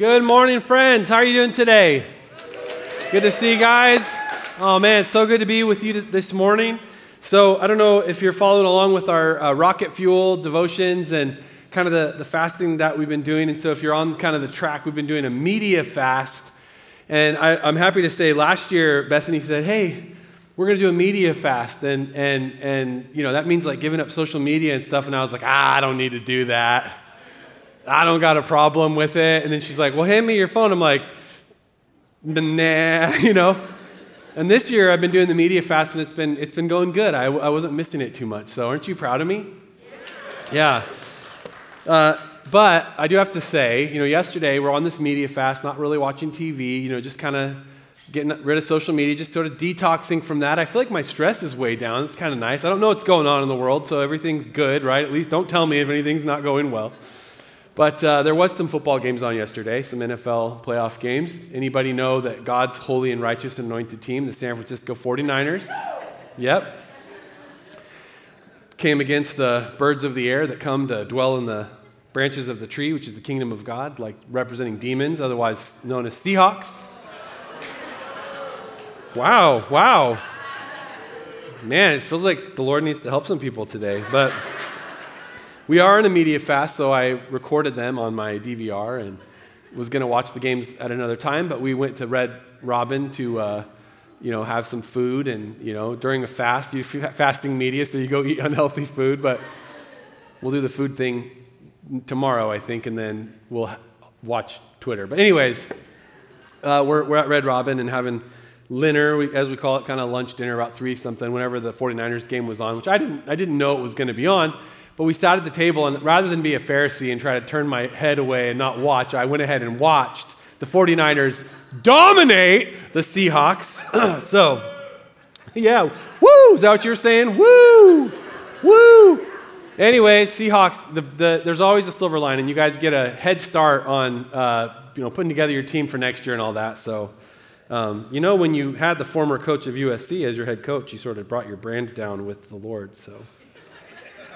Good morning, friends. How are you doing today? Good to see you guys. Oh, man, so good to be with you this morning. So, I don't know if you're following along with our uh, rocket fuel devotions and kind of the, the fasting that we've been doing. And so, if you're on kind of the track, we've been doing a media fast. And I, I'm happy to say last year, Bethany said, Hey, we're going to do a media fast. And, and, and, you know, that means like giving up social media and stuff. And I was like, ah, I don't need to do that. I don't got a problem with it. And then she's like, well, hand me your phone. I'm like, nah, you know. And this year I've been doing the media fast and it's been, it's been going good. I, I wasn't missing it too much. So aren't you proud of me? Yeah. Uh, but I do have to say, you know, yesterday we're on this media fast, not really watching TV, you know, just kind of getting rid of social media, just sort of detoxing from that. I feel like my stress is way down. It's kind of nice. I don't know what's going on in the world, so everything's good, right? At least don't tell me if anything's not going well. But uh, there was some football games on yesterday, some NFL playoff games. Anybody know that God's holy and righteous anointed team, the San Francisco 49ers? Yep. Came against the birds of the air that come to dwell in the branches of the tree, which is the kingdom of God, like representing demons, otherwise known as Seahawks. Wow, wow. Man, it feels like the Lord needs to help some people today. But we are in a media fast, so I recorded them on my DVR and was going to watch the games at another time, but we went to Red Robin to, uh, you know, have some food. And, you know, during a fast, you fasting media, so you go eat unhealthy food, but we'll do the food thing tomorrow, I think, and then we'll watch Twitter. But, anyways, uh, we're, we're at Red Robin and having dinner, as we call it, kind of lunch dinner, about three something, whenever the 49ers game was on, which I didn't, I didn't know it was going to be on. But we sat at the table, and rather than be a Pharisee and try to turn my head away and not watch, I went ahead and watched the 49ers dominate the Seahawks. so, yeah, woo! Is that what you're saying? Woo! Woo! Anyway, Seahawks, the, the, there's always a silver lining. You guys get a head start on uh, you know, putting together your team for next year and all that. So, um, you know, when you had the former coach of USC as your head coach, you sort of brought your brand down with the Lord. So.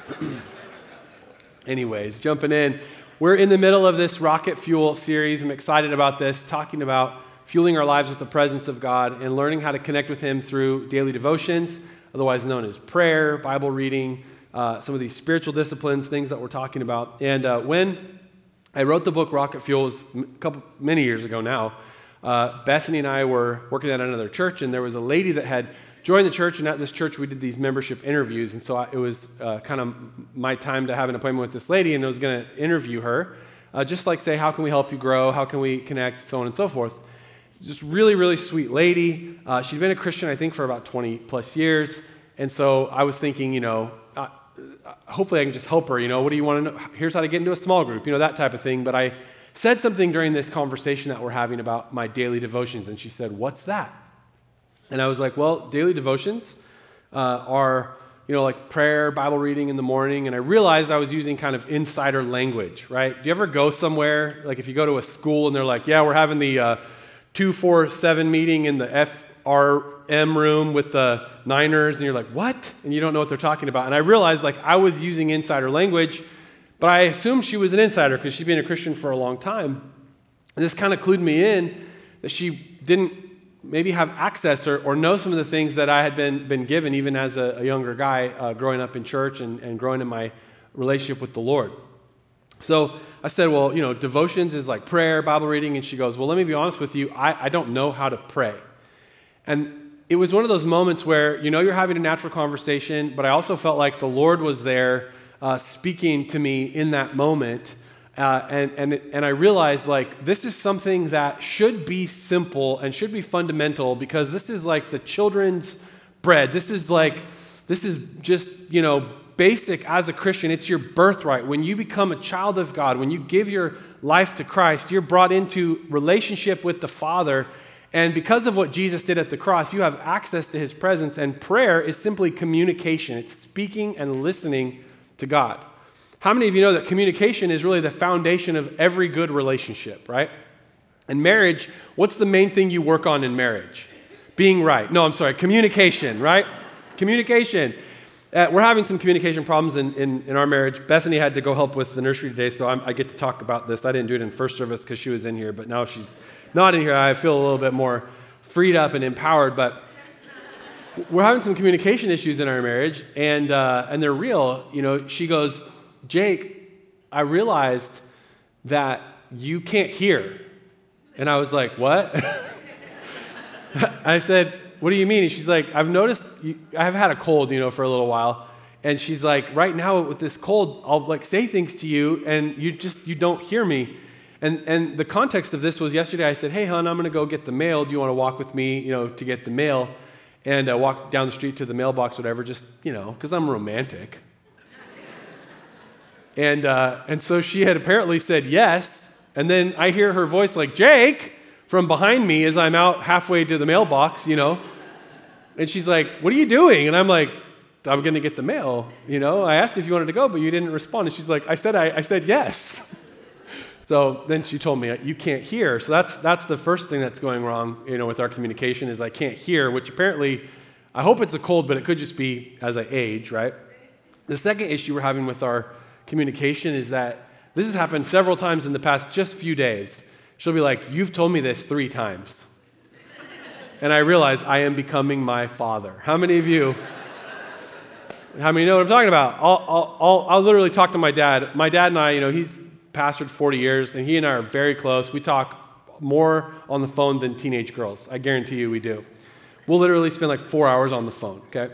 Anyways, jumping in, we're in the middle of this rocket fuel series. I'm excited about this, talking about fueling our lives with the presence of God and learning how to connect with Him through daily devotions, otherwise known as prayer, Bible reading, uh, some of these spiritual disciplines, things that we're talking about. And uh, when I wrote the book Rocket Fuel was a couple many years ago now. Uh, Bethany and I were working at another church, and there was a lady that had joined the church, and at this church we did these membership interviews. And so I, it was uh, kind of my time to have an appointment with this lady, and I was going to interview her, uh, just like say, how can we help you grow? How can we connect? So on and so forth. Just really, really sweet lady. Uh, she'd been a Christian, I think, for about 20 plus years. And so I was thinking, you know, uh, hopefully I can just help her. You know, what do you want to know? Here's how to get into a small group, you know, that type of thing. But I said something during this conversation that we're having about my daily devotions, and she said, What's that? And I was like, well, daily devotions uh, are, you know, like prayer, Bible reading in the morning. And I realized I was using kind of insider language, right? Do you ever go somewhere, like if you go to a school and they're like, yeah, we're having the uh, 247 meeting in the FRM room with the Niners, and you're like, what? And you don't know what they're talking about. And I realized, like, I was using insider language, but I assumed she was an insider because she'd been a Christian for a long time. And this kind of clued me in that she didn't maybe have access or, or know some of the things that I had been, been given even as a, a younger guy uh, growing up in church and, and growing in my relationship with the Lord. So I said, Well, you know, devotions is like prayer, Bible reading. And she goes, Well, let me be honest with you. I, I don't know how to pray. And it was one of those moments where, you know, you're having a natural conversation, but I also felt like the Lord was there uh, speaking to me in that moment. Uh, and, and, and I realized like this is something that should be simple and should be fundamental because this is like the children's bread. This is like, this is just, you know, basic as a Christian. It's your birthright. When you become a child of God, when you give your life to Christ, you're brought into relationship with the Father. And because of what Jesus did at the cross, you have access to his presence. And prayer is simply communication, it's speaking and listening to God. How many of you know that communication is really the foundation of every good relationship, right? In marriage, what's the main thing you work on in marriage? Being right. No, I'm sorry, communication, right? communication. uh, we're having some communication problems in, in, in, our marriage. Bethany had to go help with the nursery today, so I'm, i get to talk about this. I didn't do it in first service because she was in here, but now she's not in here. I feel a little bit more freed up and empowered. But we're having some communication issues in our marriage, and, uh, and they're real. You know, she goes, Jake, I realized that you can't hear. And I was like, What? I said, what do you mean? And she's like, I've noticed, you, I've had a cold, you know, for a little while. And she's like, right now with this cold, I'll like say things to you and you just, you don't hear me. And, and the context of this was yesterday I said, hey, hon, I'm going to go get the mail. Do you want to walk with me, you know, to get the mail? And uh, walk down the street to the mailbox, whatever, just, you know, because I'm romantic. And, uh, and so she had apparently said yes. And then I hear her voice like, Jake, from behind me as I'm out halfway to the mailbox, you know. And she's like, What are you doing? And I'm like, I'm going to get the mail. You know, I asked if you wanted to go, but you didn't respond. And she's like, I said, I, I said yes. so then she told me, You can't hear. So that's, that's the first thing that's going wrong, you know, with our communication is I can't hear, which apparently, I hope it's a cold, but it could just be as I age, right? The second issue we're having with our communication is that this has happened several times in the past just few days. She'll be like, You've told me this three times and I realize I am becoming my father. How many of you? How many know what I'm talking about? I'll, I'll, I'll, literally talk to my dad. My dad and I, you know, he's pastored 40 years, and he and I are very close. We talk more on the phone than teenage girls. I guarantee you we do. We'll literally spend like four hours on the phone, okay?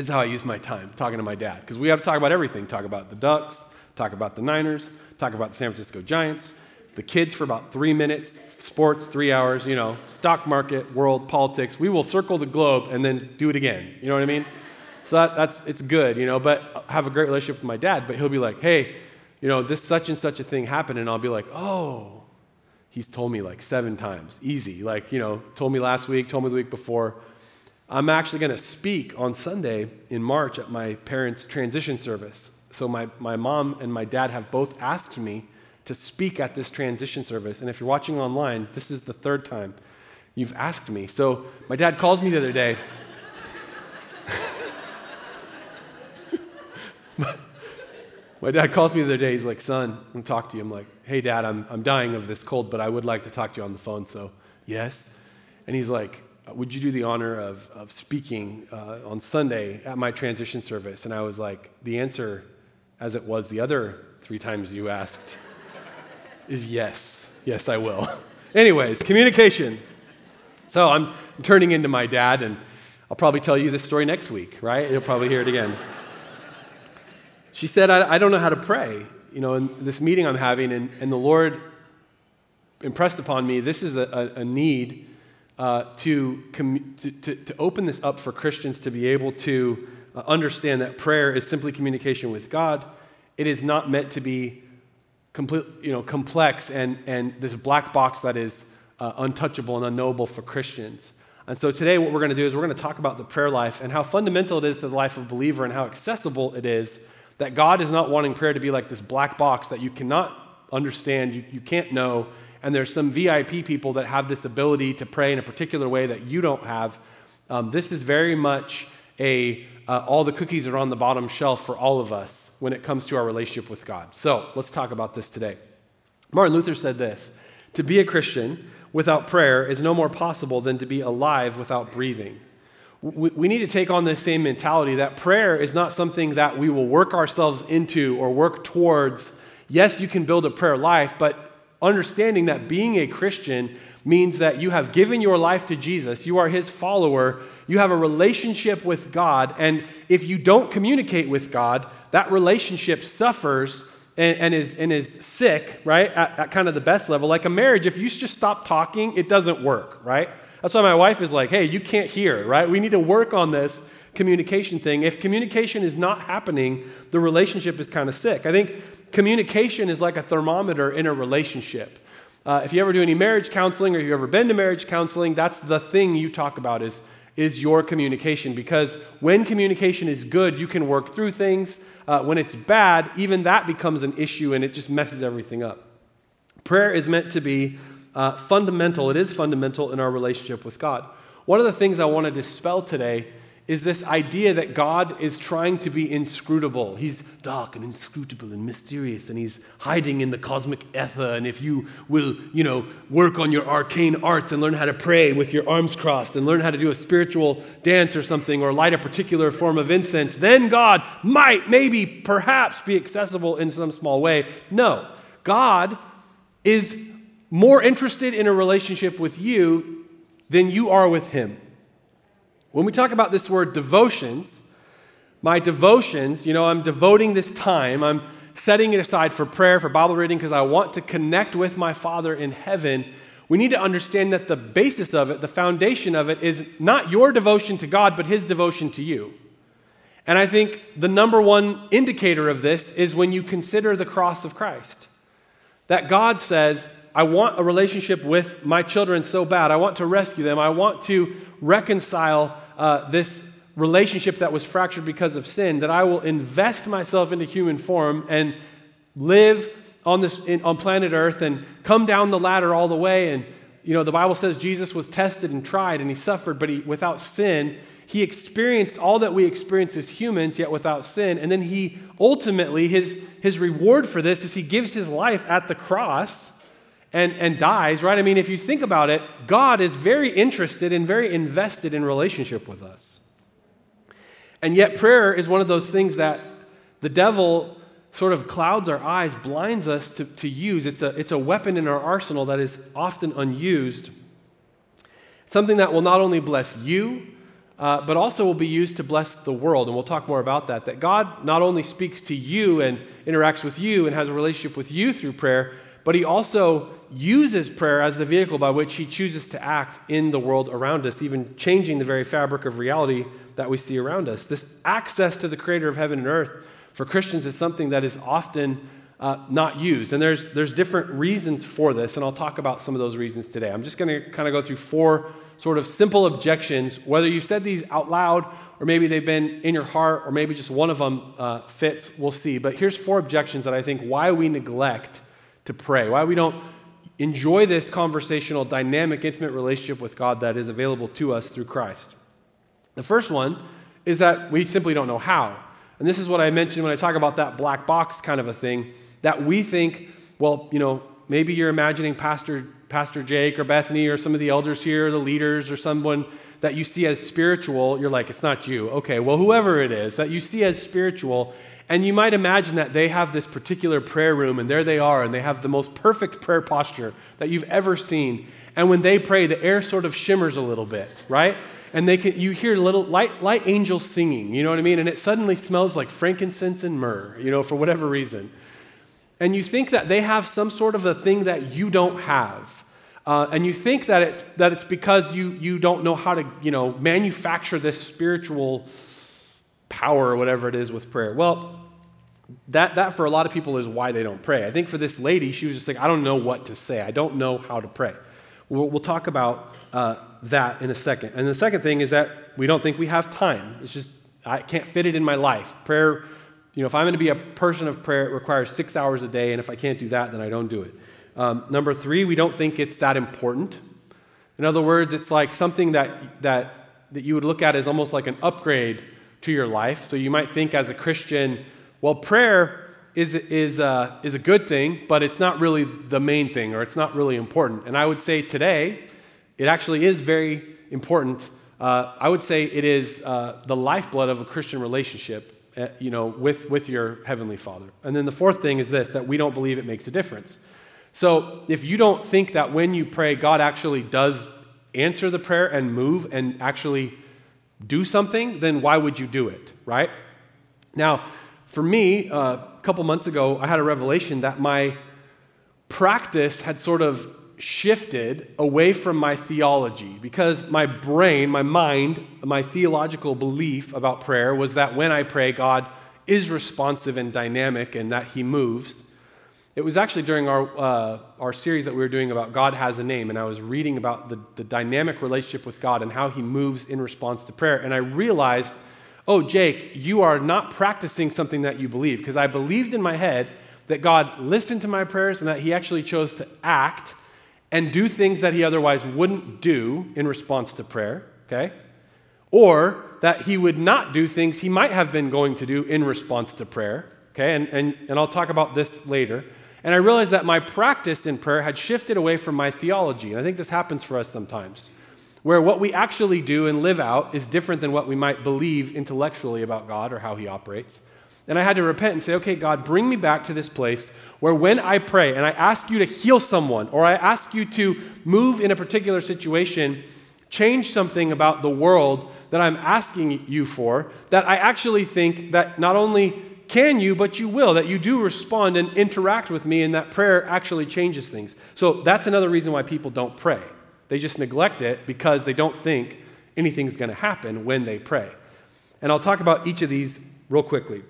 Is how I use my time, talking to my dad. Because we have to talk about everything talk about the Ducks, talk about the Niners, talk about the San Francisco Giants, the kids for about three minutes, sports, three hours, you know, stock market, world, politics. We will circle the globe and then do it again. You know what I mean? So that, that's, it's good, you know, but I have a great relationship with my dad, but he'll be like, hey, you know, this such and such a thing happened. And I'll be like, oh, he's told me like seven times, easy. Like, you know, told me last week, told me the week before. I'm actually going to speak on Sunday in March at my parents' transition service. So my, my mom and my dad have both asked me to speak at this transition service. And if you're watching online, this is the third time you've asked me. So my dad calls me the other day. my dad calls me the other day. He's like, son, I'm going to talk to you. I'm like, hey, dad, I'm, I'm dying of this cold, but I would like to talk to you on the phone. So, yes. And he's like, would you do the honor of, of speaking uh, on Sunday at my transition service? And I was like, the answer, as it was the other three times you asked, is yes. Yes, I will. Anyways, communication. So I'm turning into my dad, and I'll probably tell you this story next week, right? You'll probably hear it again. She said, I, I don't know how to pray. You know, in this meeting I'm having, and, and the Lord impressed upon me this is a, a, a need uh, to, to, to, to, open this up for Christians to be able to uh, understand that prayer is simply communication with God. It is not meant to be complete, you know, complex and, and this black box that is uh, untouchable and unknowable for Christians. And so today, what we're going to do is we're going to talk about the prayer life and how fundamental it is to the life of a believer and how accessible it is that God is not wanting prayer to be like this black box that you cannot understand, you, you can't know, and there's some VIP people that have this ability to pray in a particular way that you don't have. Um, this is very much a uh, all the cookies are on the bottom shelf for all of us when it comes to our relationship with God. So let's talk about this today. Martin Luther said this To be a Christian without prayer is no more possible than to be alive without breathing. We, we need to take on this same mentality that prayer is not something that we will work ourselves into or work towards. Yes, you can build a prayer life, but understanding that being a Christian means that you have given your life to Jesus, you are his follower, you have a relationship with God, and if you don't communicate with God, that relationship suffers and, and is, and is sick, right, at, at kind of the best level. Like a marriage, if you just stop talking, it doesn't work, right? That's why my wife is like, hey, you can't hear, right? We need to work on this communication thing. If communication is not happening, the relationship is kind of sick. I think communication is like a thermometer in a relationship. Uh, if you ever do any marriage counseling or you've ever been to marriage counseling, that's the thing you talk about is, is your communication. Because when communication is good, you can work through things. Uh, when it's bad, even that becomes an issue and it just messes everything up. Prayer is meant to be uh, fundamental, it is fundamental in our relationship with God. One of the things I want to dispel today is this idea that God is trying to be inscrutable. He's dark and inscrutable and mysterious, and he's hiding in the cosmic ether. And if you will, you know, work on your arcane arts and learn how to pray with your arms crossed and learn how to do a spiritual dance or something or light a particular form of incense, then God might, maybe, perhaps be accessible in some small way. No, God is more interested in a relationship with you than you are with him. When we talk about this word devotions, my devotions, you know, I'm devoting this time, I'm setting it aside for prayer, for Bible reading, because I want to connect with my Father in heaven. We need to understand that the basis of it, the foundation of it, is not your devotion to God, but His devotion to you. And I think the number one indicator of this is when you consider the cross of Christ. That God says, I want a relationship with my children so bad. I want to rescue them. I want to reconcile uh, this relationship that was fractured because of sin, that I will invest myself into human form and live on this in, on planet Earth and come down the ladder all the way. And you know, the Bible says Jesus was tested and tried, and he suffered, but he without sin. He experienced all that we experience as humans, yet without sin. And then he ultimately, his, his reward for this is he gives his life at the cross and, and dies, right? I mean, if you think about it, God is very interested and very invested in relationship with us. And yet, prayer is one of those things that the devil sort of clouds our eyes, blinds us to, to use. It's a, it's a weapon in our arsenal that is often unused. Something that will not only bless you, uh, but also will be used to bless the world. And we'll talk more about that. That God not only speaks to you and interacts with you and has a relationship with you through prayer, but He also uses prayer as the vehicle by which he chooses to act in the world around us, even changing the very fabric of reality that we see around us. This access to the creator of heaven and earth for Christians is something that is often uh, not used. And there's, there's different reasons for this, and I'll talk about some of those reasons today. I'm just going to kind of go through four sort of simple objections, whether you said these out loud or maybe they've been in your heart or maybe just one of them uh, fits, we'll see. But here's four objections that I think why we neglect to pray, why we don't enjoy this conversational, dynamic, intimate relationship with God that is available to us through Christ. The first one is that we simply don't know how. And this is what I mentioned when I talk about that black box kind of a thing that we think, well, you know, maybe you're imagining Pastor, Pastor Jake or Bethany or some of the elders here, the leaders, or someone that you see as spiritual. You're like, it's not you. Okay, well, whoever it is that you see as spiritual, and you might imagine that they have this particular prayer room, and there they are, and they have the most perfect prayer posture that you've ever seen. And when they pray, the air sort of shimmers a little bit, right? And they can, you hear little light, light angels singing, you know what I mean? And it suddenly smells like frankincense and myrrh, you know, for whatever reason. And you think that they have some sort of a thing that you don't have. Uh, and you think that it's, that it's because you, you don't know how to, you know, manufacture this spiritual power or whatever it is with prayer. Well, that, that for a lot of people is why they don't pray. I think for this lady, she was just like, I don't know what to say. I don't know how to pray. We'll, we'll talk about uh, that in a second. And the second thing is that we don't think we have time. It's just, I can't fit it in my life. Prayer, you know, if I'm going to be a person of prayer, it requires six hours a day. And if I can't do that, then I don't do it. Um, number three, we don't think it's that important. In other words, it's like something that, that, that you would look at as almost like an upgrade to your life. So you might think as a Christian, well, prayer is, is, uh, is a good thing, but it's not really the main thing or it's not really important. And I would say today, it actually is very important. Uh, I would say it is uh, the lifeblood of a Christian relationship. Uh, you know, with, with your heavenly Father. And then the fourth thing is this that we don't believe it makes a difference. So if you don't think that when you pray, God actually does answer the prayer and move and actually do something, then why would you do it, right? Now, for me, uh, a couple months ago, I had a revelation that my practice had sort of shifted away from my theology because my brain, my mind, my theological belief about prayer was that when I pray, God is responsive and dynamic and that He moves. It was actually during our, uh, our series that we were doing about God has a name, and I was reading about the, the dynamic relationship with God and how He moves in response to prayer. And I realized, oh, Jake, you are not practicing something that you believe, because I believed in my head that God listened to my prayers and that He actually chose to act and do things that He otherwise wouldn't do in response to prayer, okay? Or that he would not do things he might have been going to do in response to prayer. Okay, and, and, and I'll talk about this later. And I realized that my practice in prayer had shifted away from my theology. And I think this happens for us sometimes, where what we actually do and live out is different than what we might believe intellectually about God or how he operates. And I had to repent and say, okay, God, bring me back to this place where when I pray and I ask you to heal someone or I ask you to move in a particular situation, change something about the world that I'm asking you for, that I actually think that not only can you, but you will, that you do respond and interact with me, and that prayer actually changes things. So that's another reason why people don't pray. They just neglect it because they don't think anything's going to happen when they pray. And I'll talk about each of these real quickly.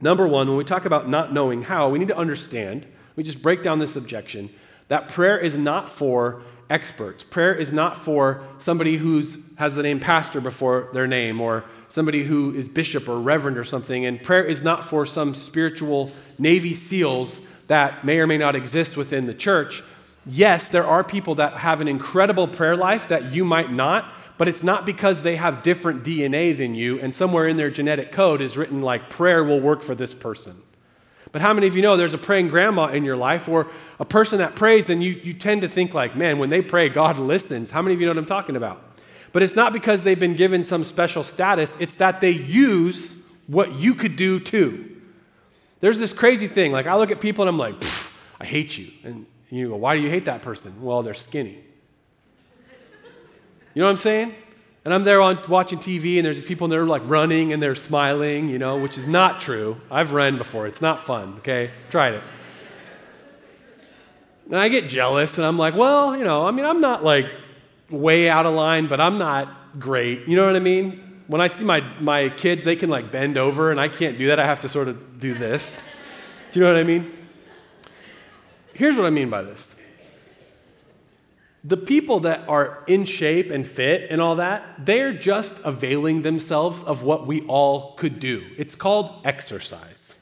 Number one, when we talk about not knowing how, we need to understand, we just break down this objection, that prayer is not for experts. Prayer is not for somebody who has the name pastor before their name or somebody who is bishop or reverend or something. And prayer is not for some spiritual Navy SEALs that may or may not exist within the church. Yes, there are people that have an incredible prayer life that you might not, but it's not because they have different DNA than you, and somewhere in their genetic code is written like prayer will work for this person. But how many of you know there's a praying grandma in your life or a person that prays and you, you tend to think like, man, when they pray, God listens? How many of you know what I'm talking about? But it's not because they've been given some special status, it's that they use what you could do too. There's this crazy thing. Like, I look at people and I'm like, I hate you. And you go, why do you hate that person? Well, they're skinny. You know what I'm saying? And I'm there on, watching TV, and there's these people, and they're like running and they're smiling, you know, which is not true. I've run before. It's not fun, okay? Tried it. And I get jealous, and I'm like, well, you know, I mean, I'm not like way out of line, but I'm not great. You know what I mean? When I see my, my kids, they can like bend over, and I can't do that. I have to sort of do this. Do you know what I mean? Here's what I mean by this the people that are in shape and fit and all that, they're just availing themselves of what we all could do. It's called exercise.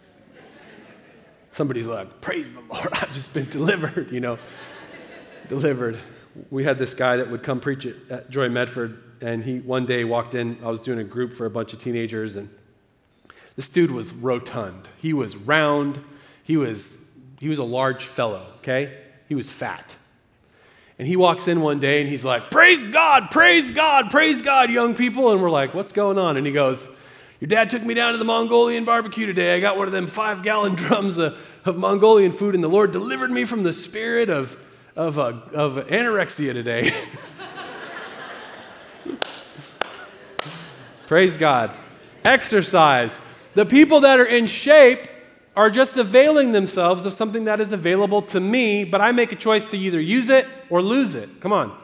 Somebody's like, Praise the Lord, I've just been delivered, you know. delivered. We had this guy that would come preach at Joy Medford, and he one day walked in. I was doing a group for a bunch of teenagers, and this dude was rotund. He was round. He was, he was a large fellow, okay? He was fat. And he walks in one day and he's like, Praise God, praise God, praise God, young people. And we're like, What's going on? And he goes, Your dad took me down to the Mongolian barbecue today. I got one of them five gallon drums of, of Mongolian food, and the Lord delivered me from the spirit of, of, uh, of anorexia today. praise God. Exercise. The people that are in shape are just availing themselves of something that is available to me, but I make a choice to either use it or lose it. Come on.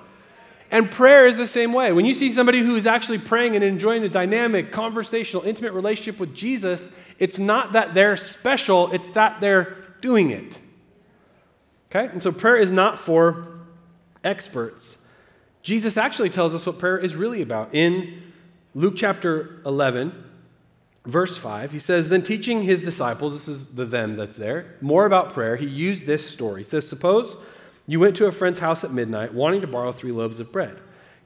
And prayer is the same way. When you see somebody who is actually praying and enjoying a dynamic, conversational, intimate relationship with Jesus, it's not that they're special, it's that they're doing it. Okay? And so prayer is not for experts. Jesus actually tells us what prayer is really about. In Luke chapter 11, verse 5, he says, Then teaching his disciples, this is the them that's there, more about prayer, he used this story. He says, Suppose you went to a friend's house at midnight, wanting to borrow three loaves of bread.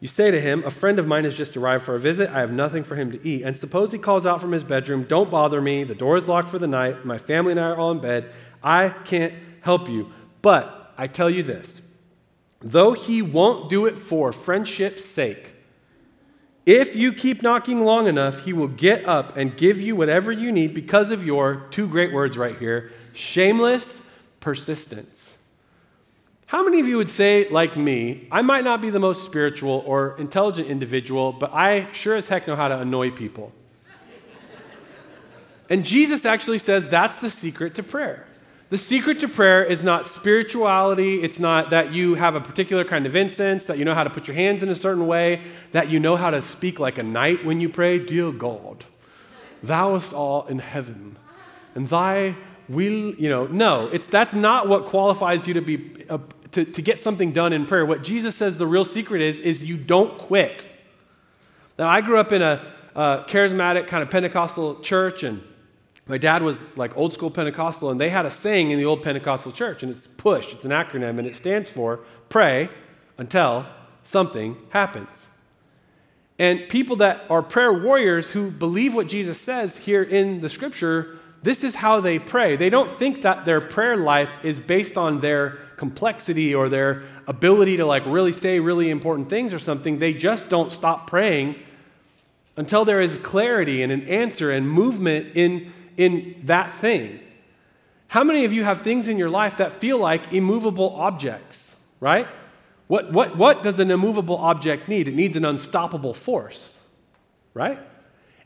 You say to him, A friend of mine has just arrived for a visit. I have nothing for him to eat. And suppose he calls out from his bedroom, Don't bother me. The door is locked for the night. My family and I are all in bed. I can't help you. But I tell you this though he won't do it for friendship's sake, if you keep knocking long enough, he will get up and give you whatever you need because of your two great words right here shameless persistence. How many of you would say, like me, I might not be the most spiritual or intelligent individual, but I sure as heck know how to annoy people? and Jesus actually says that's the secret to prayer. The secret to prayer is not spirituality. It's not that you have a particular kind of incense, that you know how to put your hands in a certain way, that you know how to speak like a knight when you pray. Dear God, thou art all in heaven, and thy will, you know, no, it's, that's not what qualifies you to, be, uh, to, to get something done in prayer. What Jesus says the real secret is, is you don't quit. Now, I grew up in a, a charismatic kind of Pentecostal church, and my dad was like old school Pentecostal, and they had a saying in the old Pentecostal church, and it's PUSH. It's an acronym, and it stands for pray until something happens. And people that are prayer warriors who believe what Jesus says here in the scripture, this is how they pray. They don't think that their prayer life is based on their complexity or their ability to like really say really important things or something. They just don't stop praying until there is clarity and an answer and movement in, in that thing. How many of you have things in your life that feel like immovable objects, right? What, what, what does an immovable object need? It needs an unstoppable force, right?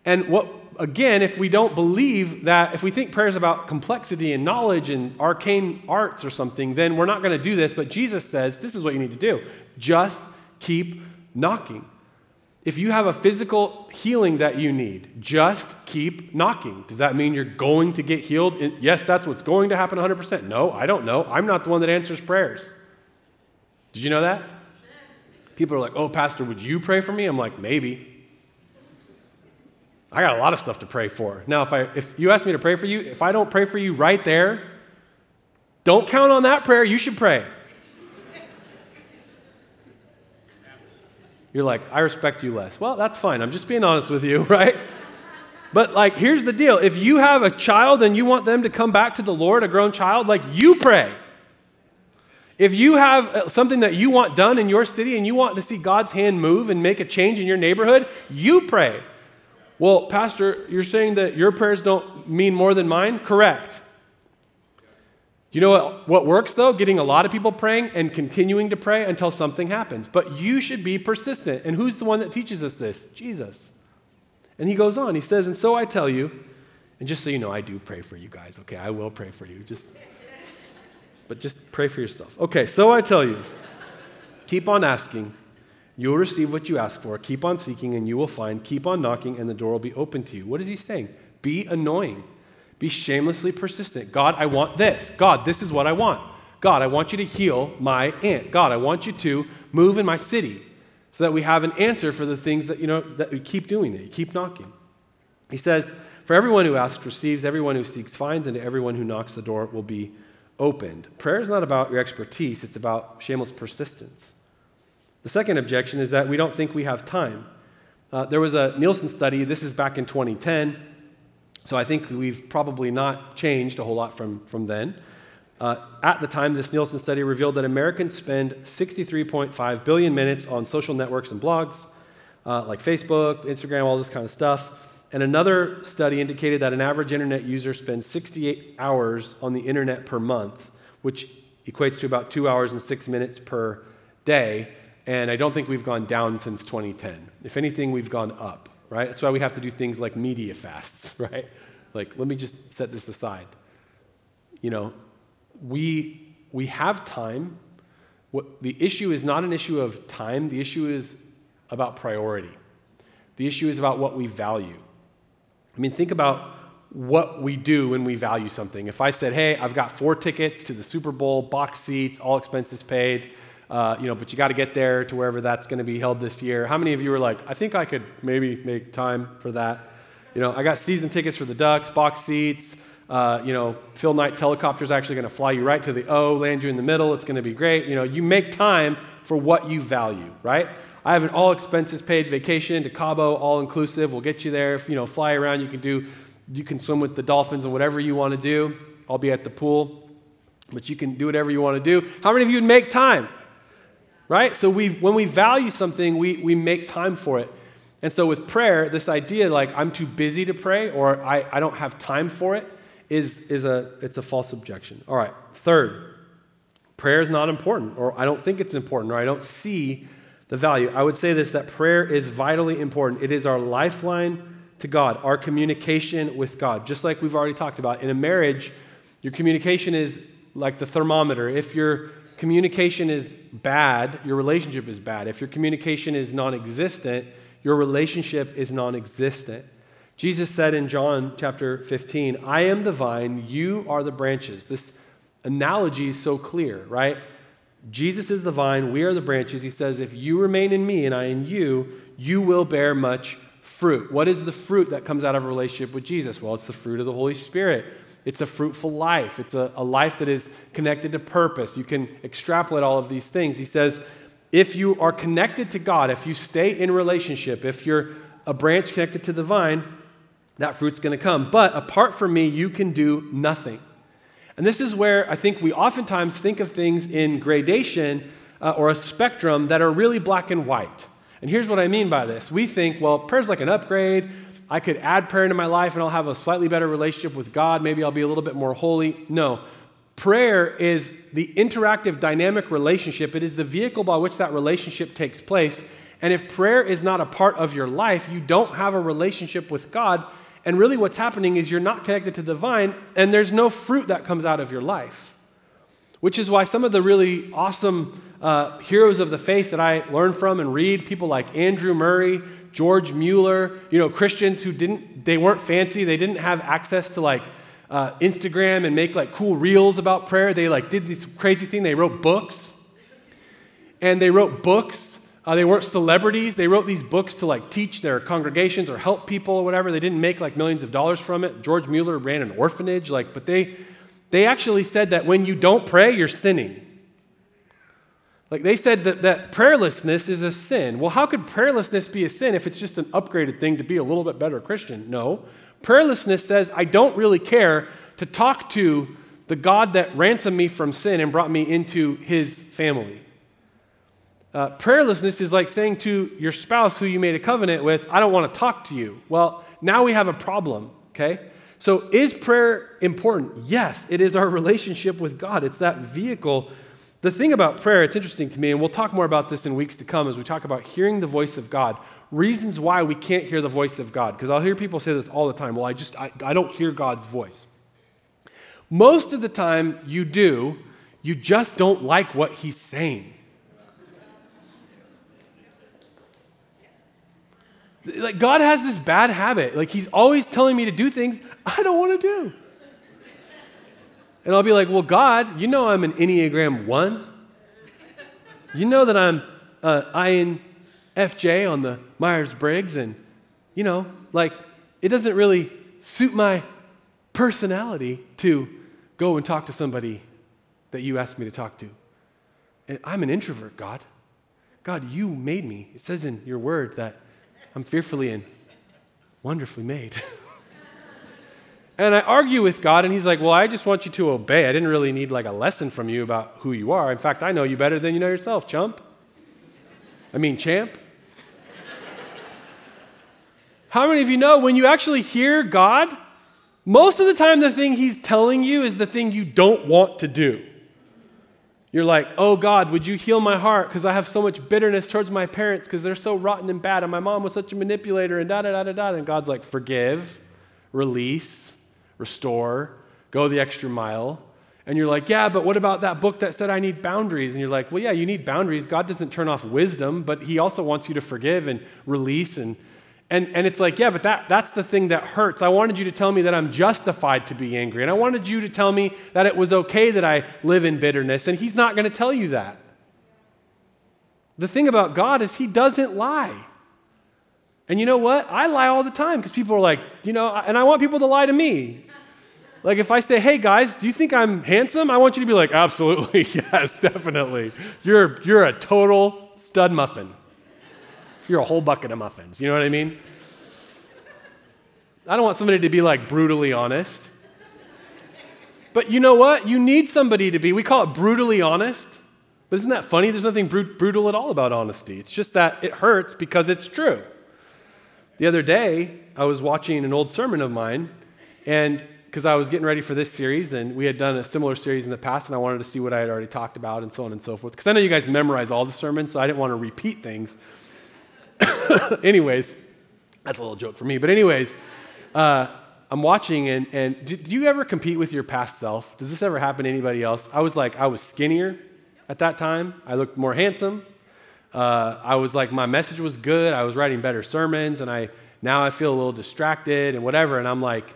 And what, again, if we don't believe that, if we think prayer is about complexity and knowledge and arcane arts or something, then we're not going to do this. But Jesus says this is what you need to do just keep knocking. If you have a physical healing that you need, just keep knocking. Does that mean you're going to get healed? Yes, that's what's going to happen 100%. No, I don't know. I'm not the one that answers prayers. Did you know that? People are like, oh, Pastor, would you pray for me? I'm like, maybe. I got a lot of stuff to pray for. Now, if, I, if you ask me to pray for you, if I don't pray for you right there, don't count on that prayer. You should pray. You're like, I respect you less. Well, that's fine. I'm just being honest with you, right? But, like, here's the deal if you have a child and you want them to come back to the Lord, a grown child, like, you pray. If you have uh, something that you want done in your city and you want to see God's hand move and make a change in your neighborhood, you pray. Well, Pastor, you're saying that your prayers don't mean more than mine? Correct. You know what, what works though? Getting a lot of people praying and continuing to pray until something happens. But you should be persistent. And who's the one that teaches us this? Jesus. And he goes on, he says, And so I tell you, and just so you know, I do pray for you guys, okay? I will pray for you. Just but just pray for yourself. Okay, so I tell you, keep on asking, you will receive what you ask for. Keep on seeking, and you will find. Keep on knocking, and the door will be open to you. What is he saying? Be annoying. Be shamelessly persistent. God, I want this. God, this is what I want. God, I want you to heal my aunt. God, I want you to move in my city so that we have an answer for the things that, you know, that we keep doing it. You keep knocking. He says, For everyone who asks receives, everyone who seeks finds, and to everyone who knocks the door will be opened. Prayer is not about your expertise, it's about shameless persistence. The second objection is that we don't think we have time. Uh, there was a Nielsen study, this is back in 2010, so I think we've probably not changed a whole lot from, from then. Uh, at the time, this Nielsen study revealed that Americans spend 63.5 billion minutes on social networks and blogs uh, like Facebook, Instagram, all this kind of stuff. And another study indicated that an average internet user spends 68 hours on the internet per month, which equates to about two hours and six minutes per day. And I don't think we've gone down since 2010. If anything, we've gone up, right? That's why we have to do things like media fasts, right? Like, let me just set this aside. You know, we, we have time. What, the issue is not an issue of time, the issue is about priority. The issue is about what we value. I mean, think about what we do when we value something. If I said, hey, I've got four tickets to the Super Bowl, box seats, all expenses paid, uh, you know, but you got to get there to wherever that's going to be held this year. How many of you are like, I think I could maybe make time for that? You know, I got season tickets for the Ducks, box seats. Uh, you know, Phil Knight's helicopter is actually going to fly you right to the O, land you in the middle. It's going to be great. You know, you make time for what you value, right? I have an all expenses paid vacation to Cabo, all inclusive. We'll get you there. You know, fly around. You can do, you can swim with the dolphins and whatever you want to do. I'll be at the pool, but you can do whatever you want to do. How many of you would make time? Right? So we, when we value something, we, we make time for it. And so with prayer, this idea like I'm too busy to pray or I, I don't have time for it is, is a, it's a false objection. All right, third, prayer is not important or I don't think it's important or I don't see the value. I would say this that prayer is vitally important. It is our lifeline to God, our communication with God. Just like we've already talked about, in a marriage, your communication is like the thermometer. If your communication is bad, your relationship is bad. If your communication is non existent, your relationship is non existent. Jesus said in John chapter 15, I am the vine, you are the branches. This analogy is so clear, right? Jesus is the vine, we are the branches. He says, If you remain in me and I in you, you will bear much fruit. What is the fruit that comes out of a relationship with Jesus? Well, it's the fruit of the Holy Spirit. It's a fruitful life. It's a, a life that is connected to purpose. You can extrapolate all of these things. He says, if you are connected to God, if you stay in relationship, if you're a branch connected to the vine, that fruit's going to come. But apart from me, you can do nothing. And this is where I think we oftentimes think of things in gradation uh, or a spectrum that are really black and white. And here's what I mean by this we think, well, prayer's like an upgrade. I could add prayer into my life and I'll have a slightly better relationship with God. Maybe I'll be a little bit more holy. No. Prayer is the interactive, dynamic relationship. It is the vehicle by which that relationship takes place. And if prayer is not a part of your life, you don't have a relationship with God. And really, what's happening is you're not connected to the vine, and there's no fruit that comes out of your life. Which is why some of the really awesome uh, heroes of the faith that I learn from and read, people like Andrew Murray, George Mueller, you know, Christians who didn't, they weren't fancy, they didn't have access to like uh, Instagram and make like cool reels about prayer. They like did this crazy thing. They wrote books, and they wrote books. Uh, they weren't celebrities. They wrote these books to like teach their congregations or help people or whatever. They didn't make like millions of dollars from it. George Mueller ran an orphanage, like, but they they actually said that when you don't pray, you're sinning. Like they said that, that prayerlessness is a sin. Well, how could prayerlessness be a sin if it's just an upgraded thing to be a little bit better Christian? No. Prayerlessness says, I don't really care to talk to the God that ransomed me from sin and brought me into his family. Uh, prayerlessness is like saying to your spouse who you made a covenant with, I don't want to talk to you. Well, now we have a problem, okay? So is prayer important? Yes, it is our relationship with God. It's that vehicle the thing about prayer, it's interesting to me, and we'll talk more about this in weeks to come as we talk about hearing the voice of God. Reasons why we can't hear the voice of God. Because I'll hear people say this all the time. Well, I just, I, I don't hear God's voice. Most of the time you do, you just don't like what he's saying. Like, God has this bad habit. Like, he's always telling me to do things I don't want to do. And I'll be like, well, God, you know I'm an Enneagram 1. You know that I'm uh, INFJ on the Myers Briggs, and, you know, like, it doesn't really suit my personality to go and talk to somebody that you asked me to talk to. And I'm an introvert, God. God, you made me. It says in your word that I'm fearfully and wonderfully made. And I argue with God, and He's like, Well, I just want you to obey. I didn't really need like a lesson from you about who you are. In fact, I know you better than you know yourself, chump. I mean, champ. How many of you know when you actually hear God, most of the time the thing He's telling you is the thing you don't want to do? You're like, oh God, would you heal my heart? Because I have so much bitterness towards my parents because they're so rotten and bad, and my mom was such a manipulator, and da da da da da. And God's like, forgive, release, restore, go the extra mile. And you're like, yeah, but what about that book that said I need boundaries? And you're like, well, yeah, you need boundaries. God doesn't turn off wisdom, but He also wants you to forgive and release. And, and, and it's like, yeah, but that, that's the thing that hurts. I wanted you to tell me that I'm justified to be angry. And I wanted you to tell me that it was okay that I live in bitterness. And He's not going to tell you that. The thing about God is He doesn't lie. And you know what? I lie all the time because people are like, you know, and I want people to lie to me. Like if I say, hey guys, do you think I'm handsome? I want you to be like, absolutely, yes, definitely. You're, you're a total stud muffin. You're a whole bucket of muffins. You know what I mean? I don't want somebody to be like brutally honest. But you know what? You need somebody to be, we call it brutally honest. But isn't that funny? There's nothing brutal at all about honesty. It's just that it hurts because it's true. The other day, I was watching an old sermon of mine, and because I was getting ready for this series, and we had done a similar series in the past, and I wanted to see what I had already talked about, and so on and so forth. Because I know you guys memorize all the sermons, so I didn't want to repeat things. anyways, that's a little joke for me. But, anyways, uh, I'm watching, and, and do, do, you ever compete with your past self? Does this ever happen to anybody else? I was like, I was skinnier at that time, I looked more handsome. Uh, I was like, my message was good. I was writing better sermons, and I now I feel a little distracted and whatever. And I'm like,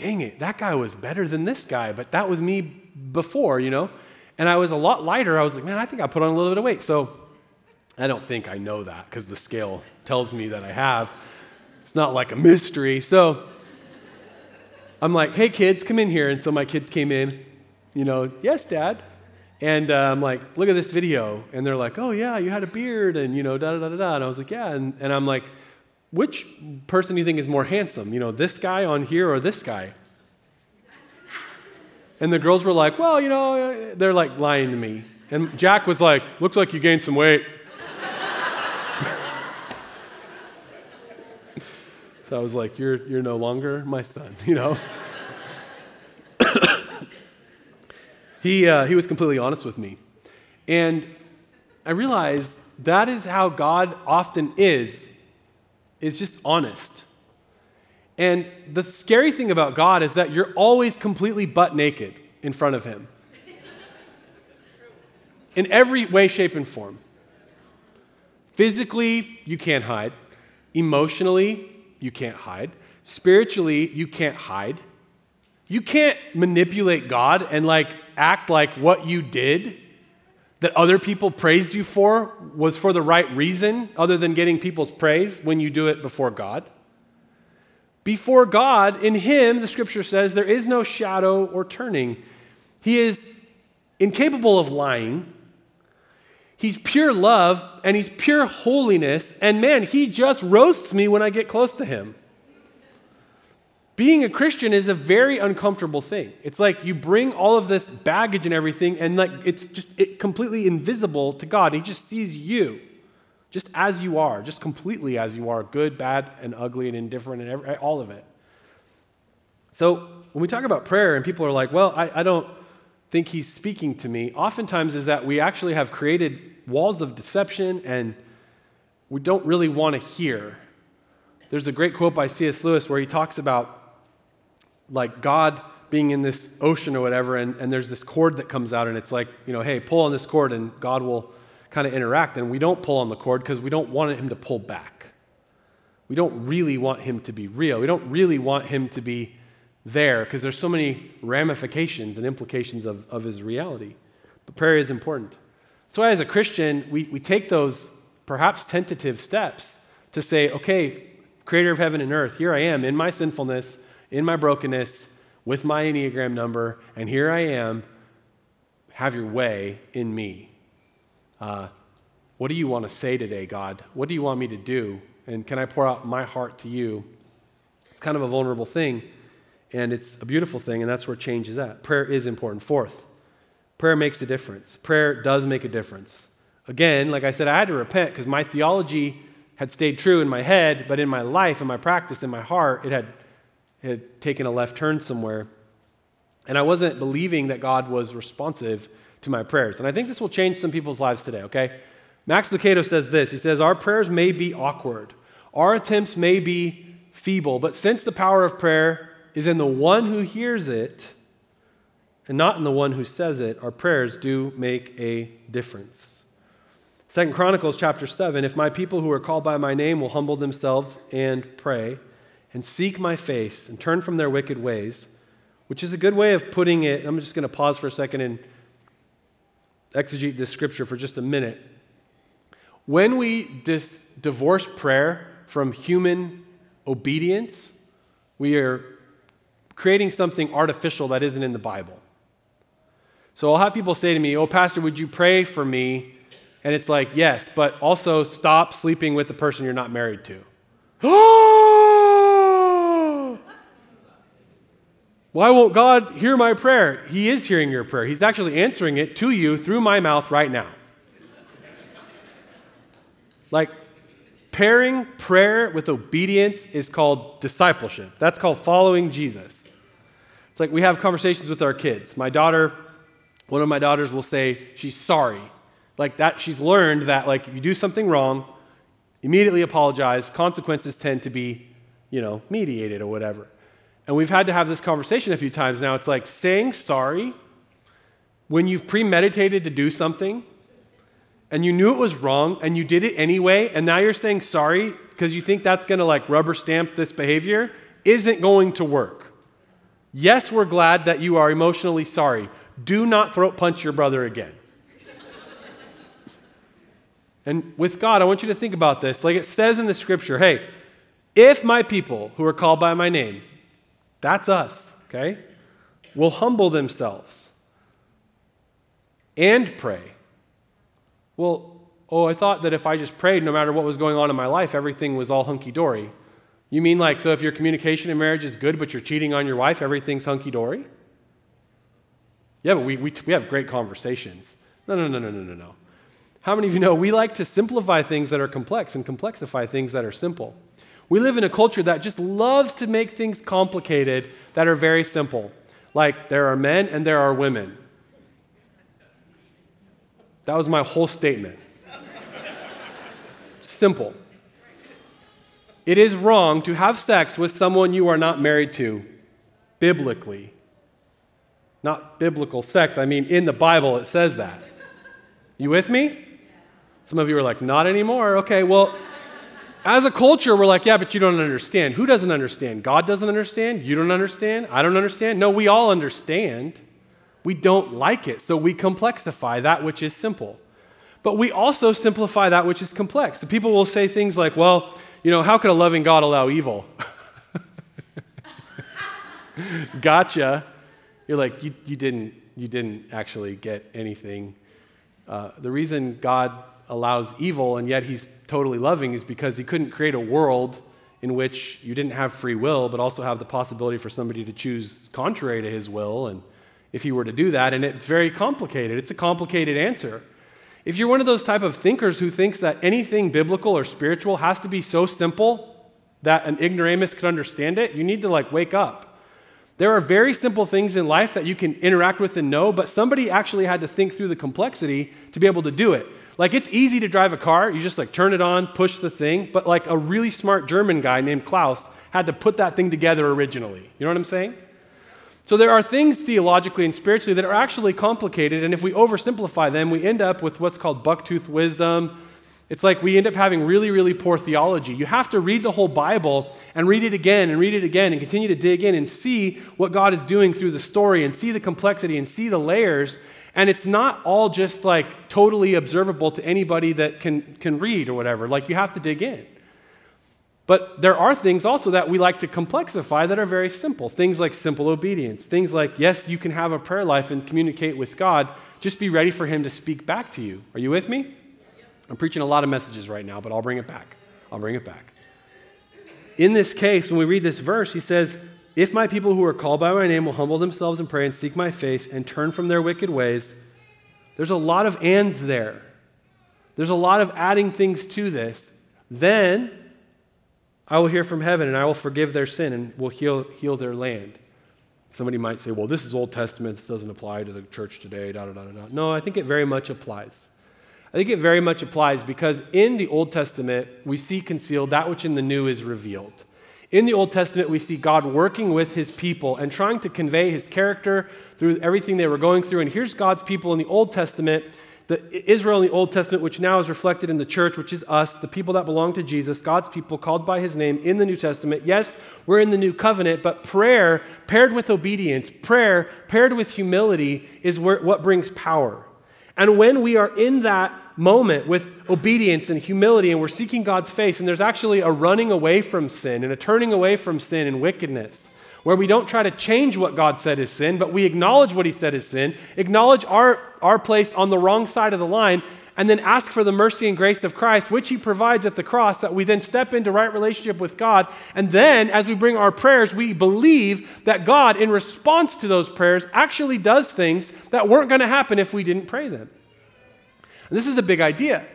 dang it, that guy was better than this guy, but that was me before, you know? And I was a lot lighter. I was like, man, I think I put on a little bit of weight. So I don't think I know that because the scale tells me that I have. It's not like a mystery. So I'm like, hey, kids, come in here. And so my kids came in, you know, yes, dad. And uh, I'm like, look at this video. And they're like, oh, yeah, you had a beard and, you know, da da da da. And I was like, yeah. And, and I'm like, which person do you think is more handsome? You know, this guy on here or this guy? And the girls were like, well, you know, they're like lying to me. And Jack was like, looks like you gained some weight. so I was like, you're, you're no longer my son, you know? he, uh, he was completely honest with me. And I realized that is how God often is, is just honest. And the scary thing about God is that you're always completely butt naked in front of Him. In every way, shape, and form. Physically, you can't hide. Emotionally, you can't hide. Spiritually, you can't hide. You can't manipulate God and like act like what you did that other people praised you for was for the right reason other than getting people's praise when you do it before God. Before God, in Him, the scripture says, there is no shadow or turning. He is incapable of lying. He's pure love and He's pure holiness. And man, He just roasts me when I get close to Him. Being a Christian is a very uncomfortable thing. It's like you bring all of this baggage and everything, and like it's just it completely invisible to God. He just sees you just as you are, just completely as you are good, bad, and ugly, and indifferent, and every, all of it. So when we talk about prayer, and people are like, well, I, I don't think he's speaking to me, oftentimes is that we actually have created walls of deception and we don't really want to hear. There's a great quote by C.S. Lewis where he talks about like God being in this ocean or whatever, and, and there's this cord that comes out, and it's like, you know, hey, pull on this cord, and God will kind of interact. And we don't pull on the cord because we don't want him to pull back. We don't really want him to be real. We don't really want him to be there because there's so many ramifications and implications of, of his reality. But prayer is important. So, as a Christian, we, we take those perhaps tentative steps to say, okay, creator of heaven and earth, here I am in my sinfulness, in my brokenness, with my Enneagram number, and here I am. Have your way in me. Uh, what do you want to say today, God? What do you want me to do? And can I pour out my heart to you? It's kind of a vulnerable thing, and it's a beautiful thing, and that's where change is at. Prayer is important. Fourth, prayer makes a difference. Prayer does make a difference. Again, like I said, I had to repent because my theology had stayed true in my head, but in my life, in my practice, in my heart, it had, had taken a left turn somewhere. And I wasn't believing that God was responsive to my prayers. And I think this will change some people's lives today, okay? Max Lucado says this He says, Our prayers may be awkward, our attempts may be feeble, but since the power of prayer is in the one who hears it and not in the one who says it, our prayers do make a difference. Second Chronicles chapter 7 If my people who are called by my name will humble themselves and pray and seek my face and turn from their wicked ways, which is a good way of putting it. I'm just going to pause for a second and exegete this scripture for just a minute. When we dis- divorce prayer from human obedience, we are creating something artificial that isn't in the Bible. So I'll have people say to me, Oh, Pastor, would you pray for me? And it's like, Yes, but also stop sleeping with the person you're not married to. Why won't God hear my prayer? He is hearing your prayer. He's actually answering it to you through my mouth right now. like, pairing prayer with obedience is called discipleship. That's called following Jesus. It's like we have conversations with our kids. My daughter, one of my daughters will say she's sorry. Like that, she's learned that, like, if you do something wrong, immediately apologize. Consequences tend to be, you know, mediated or whatever. And we've had to have this conversation a few times now. It's like saying sorry when you've premeditated to do something and you knew it was wrong and you did it anyway, and now you're saying sorry because you think that's going to like rubber stamp this behavior isn't going to work. Yes, we're glad that you are emotionally sorry. Do not throat punch your brother again. and with God, I want you to think about this. Like it says in the scripture hey, if my people who are called by my name, that's us, okay? Will humble themselves and pray. Well, oh, I thought that if I just prayed, no matter what was going on in my life, everything was all hunky dory. You mean like, so if your communication in marriage is good, but you're cheating on your wife, everything's hunky dory? Yeah, but we, we, we have great conversations. No, no, no, no, no, no, no. How many of you know we like to simplify things that are complex and complexify things that are simple? We live in a culture that just loves to make things complicated that are very simple. Like there are men and there are women. That was my whole statement. Simple. It is wrong to have sex with someone you are not married to, biblically. Not biblical sex, I mean, in the Bible it says that. You with me? Some of you are like, not anymore. Okay, well, as a culture, we're like, yeah, but you don't understand. Who doesn't understand? God doesn't understand. You don't understand. I don't understand. No, we all understand. We don't like it, so we complexify that which is simple. But we also simplify that which is complex. The people will say things like, well, you know, how could a loving God allow evil? gotcha. You're like, you, you, didn't, you didn't actually get anything. Uh, the reason God allows evil and yet he's totally loving is because he couldn't create a world in which you didn't have free will, but also have the possibility for somebody to choose contrary to his will. And if he were to do that, and it's very complicated, it's a complicated answer. If you're one of those type of thinkers who thinks that anything biblical or spiritual has to be so simple that an ignoramus could understand it, you need to like wake up. There are very simple things in life that you can interact with and know, but somebody actually had to think through the complexity to be able to do it. Like it's easy to drive a car, you just like turn it on, push the thing, but like a really smart German guy named Klaus had to put that thing together originally. You know what I'm saying? So there are things theologically and spiritually that are actually complicated, and if we oversimplify them, we end up with what's called bucktooth wisdom. It's like we end up having really, really poor theology. You have to read the whole Bible and read it again and read it again and continue to dig in and see what God is doing through the story and see the complexity and see the layers and it's not all just like totally observable to anybody that can, can read or whatever. Like you have to dig in. But there are things also that we like to complexify that are very simple. Things like simple obedience. Things like, yes, you can have a prayer life and communicate with God. Just be ready for Him to speak back to you. Are you with me? I'm preaching a lot of messages right now, but I'll bring it back. I'll bring it back. In this case, when we read this verse, he says, if my people who are called by my name will humble themselves and pray and seek my face and turn from their wicked ways, there's a lot of ands there. There's a lot of adding things to this. Then I will hear from heaven and I will forgive their sin and will heal, heal their land. Somebody might say, well, this is Old Testament. This doesn't apply to the church today. Da, da, da, da. No, I think it very much applies. I think it very much applies because in the Old Testament, we see concealed that which in the New is revealed. In the Old Testament, we see God working with his people and trying to convey his character through everything they were going through. And here's God's people in the Old Testament, the Israel in the Old Testament, which now is reflected in the church, which is us, the people that belong to Jesus, God's people called by his name in the New Testament. Yes, we're in the new covenant, but prayer paired with obedience, prayer paired with humility is what brings power. And when we are in that moment with obedience and humility and we're seeking God's face, and there's actually a running away from sin and a turning away from sin and wickedness, where we don't try to change what God said is sin, but we acknowledge what He said is sin, acknowledge our, our place on the wrong side of the line, and then ask for the mercy and grace of Christ, which He provides at the cross, that we then step into right relationship with God. And then, as we bring our prayers, we believe that God, in response to those prayers, actually does things that weren't going to happen if we didn't pray them. And this is a big idea.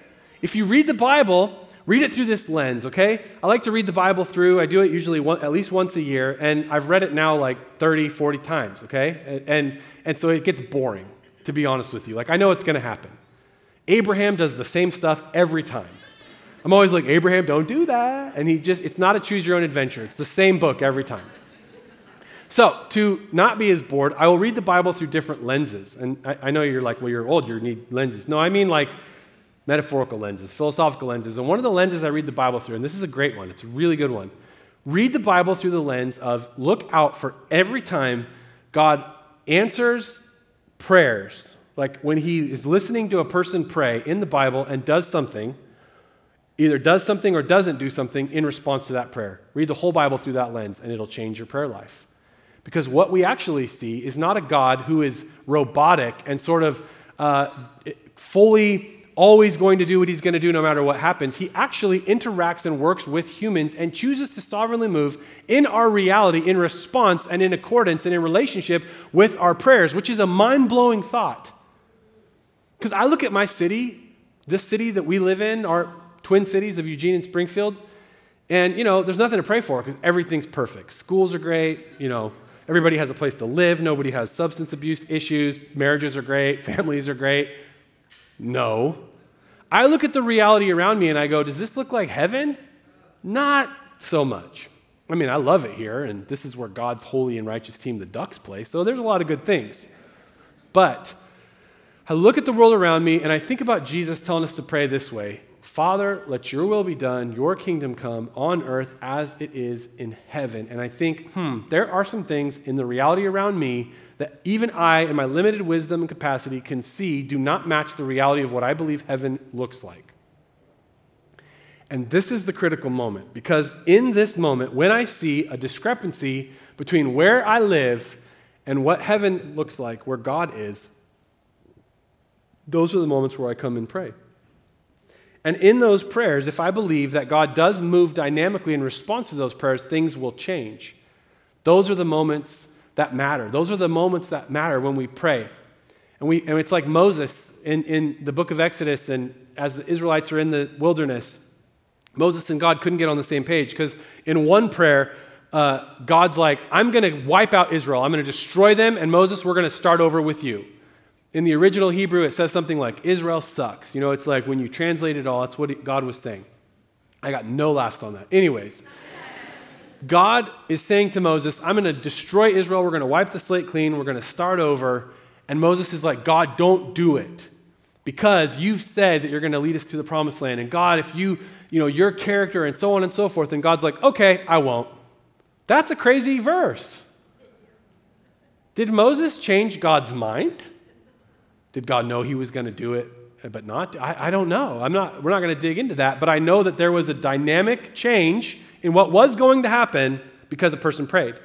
If you read the Bible, read it through this lens, okay? I like to read the Bible through. I do it usually one, at least once a year, and I've read it now like 30, 40 times, okay? And, and, and so it gets boring, to be honest with you. Like, I know it's going to happen. Abraham does the same stuff every time. I'm always like, Abraham, don't do that. And he just, it's not a choose your own adventure. It's the same book every time. So, to not be as bored, I will read the Bible through different lenses. And I, I, know you're like, well, you're old, you need lenses. No, I mean like metaphorical lenses, philosophical lenses. And one of the lenses I read the Bible through, and this is a great one, it's a really good one. Read the Bible through the lens of look out for every time God answers prayers. Like when he is listening to a person pray in the Bible and does something, either does something or doesn't do something in response to that prayer. Read the whole Bible through that lens, and it'll change your prayer life. Because what we actually see is not a God who is robotic and sort of uh, fully always going to do what he's going to do no matter what happens. He actually interacts and works with humans and chooses to sovereignly move in our reality in response and in accordance and in relationship with our prayers, which is a mind blowing thought. Because I look at my city, this city that we live in, our twin cities of Eugene and Springfield, and you know, there's nothing to pray for because everything's perfect. Schools are great, you know, everybody has a place to live, nobody has substance abuse issues, marriages are great, families are great. No. I look at the reality around me and I go, does this look like heaven? Not so much. I mean, I love it here, and this is where God's holy and righteous team, the Ducks, play, so there's a lot of good things. But I look at the world around me and I think about Jesus telling us to pray this way Father, let your will be done, your kingdom come on earth as it is in heaven. And I think, hmm, there are some things in the reality around me that even I, in my limited wisdom and capacity, can see do not match the reality of what I believe heaven looks like. And this is the critical moment because in this moment, when I see a discrepancy between where I live and what heaven looks like, where God is, those are the moments where I come and pray. And in those prayers, if I believe that God does move dynamically in response to those prayers, things will change. Those are the moments that matter. Those are the moments that matter when we pray. And, we, and it's like Moses in, in the book of Exodus, and as the Israelites are in the wilderness, Moses and God couldn't get on the same page because in one prayer, uh, God's like, I'm going to wipe out Israel. I'm going to destroy them, and Moses, we're going to start over with you. In the original Hebrew, it says something like, Israel sucks. You know, it's like when you translate it all, that's what God was saying. I got no laughs on that. Anyways, God is saying to Moses, I'm going to destroy Israel. We're going to wipe the slate clean. We're going to start over. And Moses is like, God, don't do it. Because you've said that you're going to lead us to the promised land. And God, if you, you know, your character and so on and so forth, and God's like, okay, I won't. That's a crazy verse. Did Moses change God's mind? Did God know he was going to do it, but not? I, I don't know. I'm not, we're not going to dig into that. But I know that there was a dynamic change in what was going to happen because a person prayed.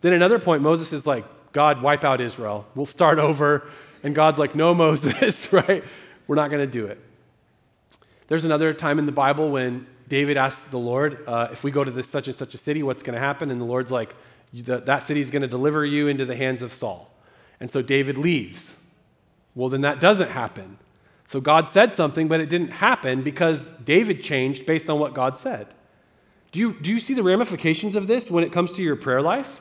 Then another point, Moses is like, God, wipe out Israel. We'll start over. And God's like, no, Moses, right? We're not going to do it. There's another time in the Bible when David asked the Lord, uh, if we go to this such and such a city, what's going to happen? And the Lord's like, that city is going to deliver you into the hands of Saul. And so David leaves. Well, then that doesn't happen. So God said something, but it didn't happen because David changed based on what God said. Do you, do you see the ramifications of this when it comes to your prayer life?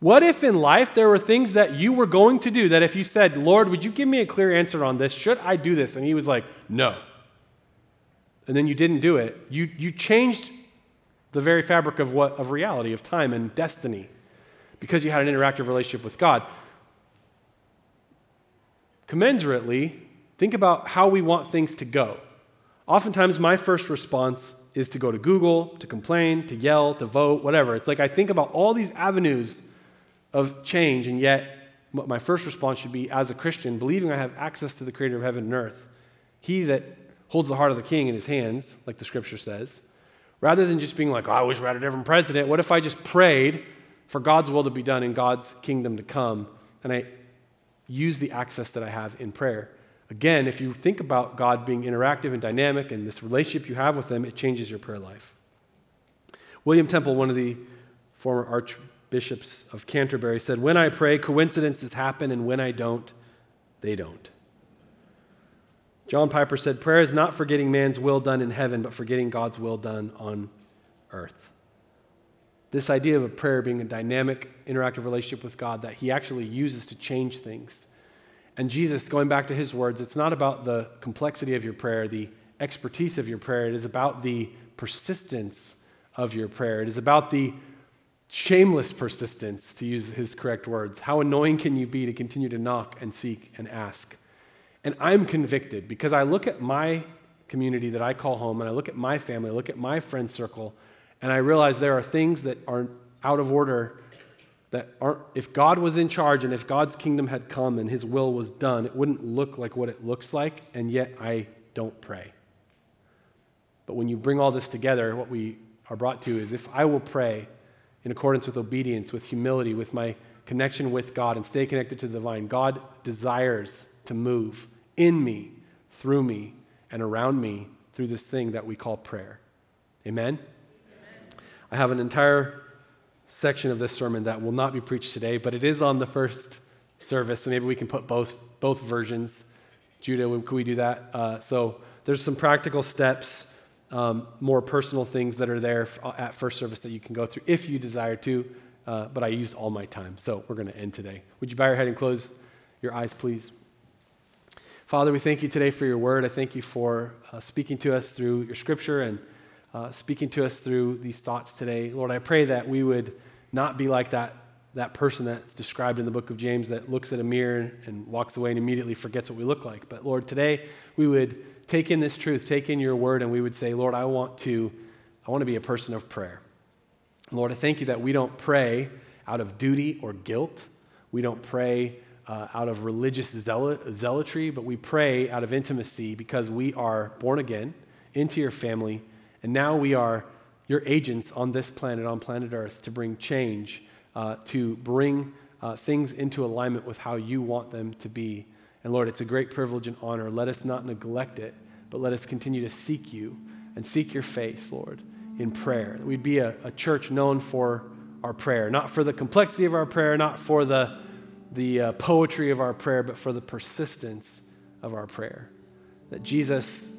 What if in life there were things that you were going to do that if you said, Lord, would you give me a clear answer on this? Should I do this? And he was like, no. And then you didn't do it. You, you changed the very fabric of what of reality, of time and destiny, because you had an interactive relationship with God. Commensurately, think about how we want things to go. Oftentimes, my first response is to go to Google, to complain, to yell, to vote, whatever. It's like I think about all these avenues of change, and yet my first response should be as a Christian, believing I have access to the creator of heaven and earth, he that holds the heart of the king in his hands, like the scripture says, rather than just being like, oh, I wish we had a different president. What if I just prayed for God's will to be done and God's kingdom to come, and I use the access that I have in prayer? Again, if you think about God being interactive and dynamic and this relationship you have with Him, it changes your prayer life. William Temple, one of the former archbishops of Canterbury, said, When I pray, coincidences happen, and when I don't, they don't. John Piper said, Prayer is not for getting man's will done in heaven, but for getting God's will done on earth. This idea of a prayer being a dynamic, interactive relationship with God that He actually uses to change things and Jesus, going back to his words, it's not about the complexity of your prayer, the expertise of your prayer. It is about the persistence of your prayer. It is about the shameless persistence, to use his correct words. How annoying can you be to continue to knock and seek and ask? And I'm convicted because I look at my community that I call home, and I look at my family, I look at my friend circle, and I realize there are things that are out of order that aren't, if God was in charge and if God's kingdom had come and his will was done, it wouldn't look like what it looks like, and yet I don't pray. But when you bring all this together, what we are brought to is if I will pray in accordance with obedience, with humility, with my connection with God, and stay connected to the divine, God desires to move in me, through me, and around me through this thing that we call prayer. Amen? I have an entire section of this sermon that will not be preached today, but it is on the first service, so maybe we can put both, both versions. Judah, could we do that? Uh, so there's some practical steps, um, more personal things that are there at first service that you can go through if you desire to, uh, but I used all my time, so we're going to end today. Would you bow your head and close your eyes, please? Father, we thank you today for your word. I thank you for uh, speaking to us through your scripture and uh, speaking to us through these thoughts today. Lord, I pray that we would not be like that, that person that's described in the book of James that looks at a mirror and walks away and immediately forgets what we look like. But Lord, today we would take in this truth, take in your word, and we would say, Lord, I want to, I want to be a person of prayer. Lord, I thank you that we don't pray out of duty or guilt. We don't pray uh, out of religious zealotry, but we pray out of intimacy because we are born again into your family, and now we are your agents on this planet, on planet Earth, to bring change, uh, to bring uh, things into alignment with how you want them to be. And Lord, it's a great privilege and honor. Let us not neglect it, but let us continue to seek you and seek your face, Lord, in prayer. We'd be a, a church known for our prayer, not for the complexity of our prayer, not for the the uh, poetry of our prayer, but for the persistence of our prayer. That Jesus,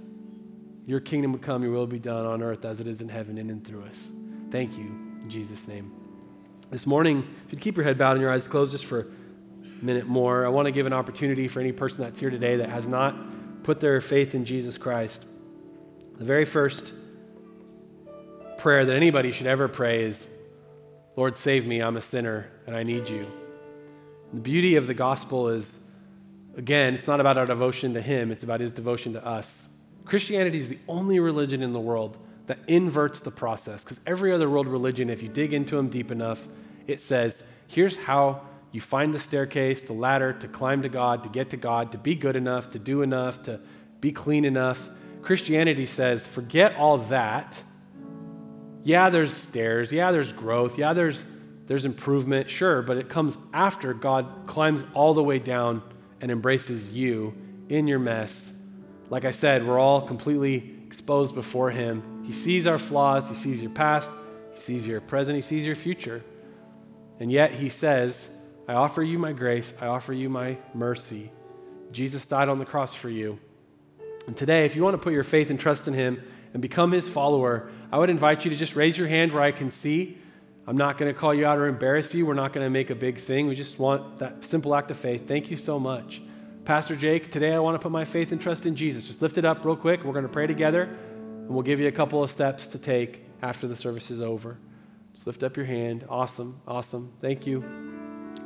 your kingdom would come, your will be done on earth as it is in heaven in and through us. Thank you, in Jesus' name. This morning, if you'd keep your head bowed and your eyes closed just for a minute more, I want to give an opportunity for any person that's here today that has not put their faith in Jesus Christ. The very first prayer that anybody should ever pray is, Lord, save me, I'm a sinner, and I need you. The beauty of the gospel is, again, it's not about our devotion to Him, it's about His devotion to us. Christianity is the only religion in the world that inverts the process because every other world religion, if you dig into them deep enough, it says, here's how you find the staircase, the ladder to climb to God, to get to God, to be good enough, to do enough, to be clean enough. Christianity says, forget all that. Yeah, there's stairs. Yeah, there's growth. Yeah, there's there's improvement, sure, but it comes after God climbs all the way down and embraces you in your mess. Like I said, we're all completely exposed before Him. He sees our flaws, He sees your past, He sees your present, He sees your future. And yet He says, I offer you my grace, I offer you my mercy. Jesus died on the cross for you. And today, if you want to put your faith and trust in Him and become His follower, I would invite you to just raise your hand where I can see. I'm not going to call you out or embarrass you. We're not going to make a big thing. We just want that simple act of faith. Thank you so much. Pastor Jake, today I want to put my faith and trust in Jesus. Just lift it up real quick. We're going to pray together, and we'll give you a couple of steps to take after the service is over. Just lift up your hand. Awesome. Awesome. Thank you.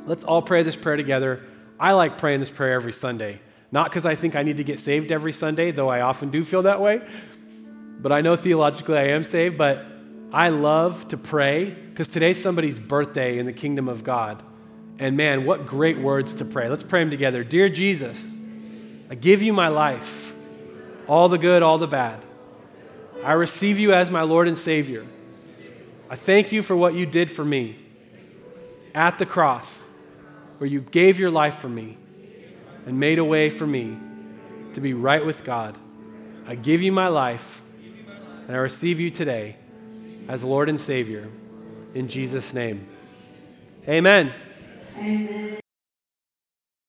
Let's all pray this prayer together. I like praying this prayer every Sunday. Not because I think I need to get saved every Sunday, though I often do feel that way. But I know theologically I am saved, but I love to pray because today's somebody's birthday in the kingdom of God. And man, what great words to pray. Let's pray them together. Dear Jesus, I give you my life, all the good, all the bad. I receive you as my Lord and Savior. I thank you for what you did for me at the cross, where you gave your life for me and made a way for me to be right with God. I give you my life, and I receive you today as Lord and Savior. In Jesus' name. Amen. Amen.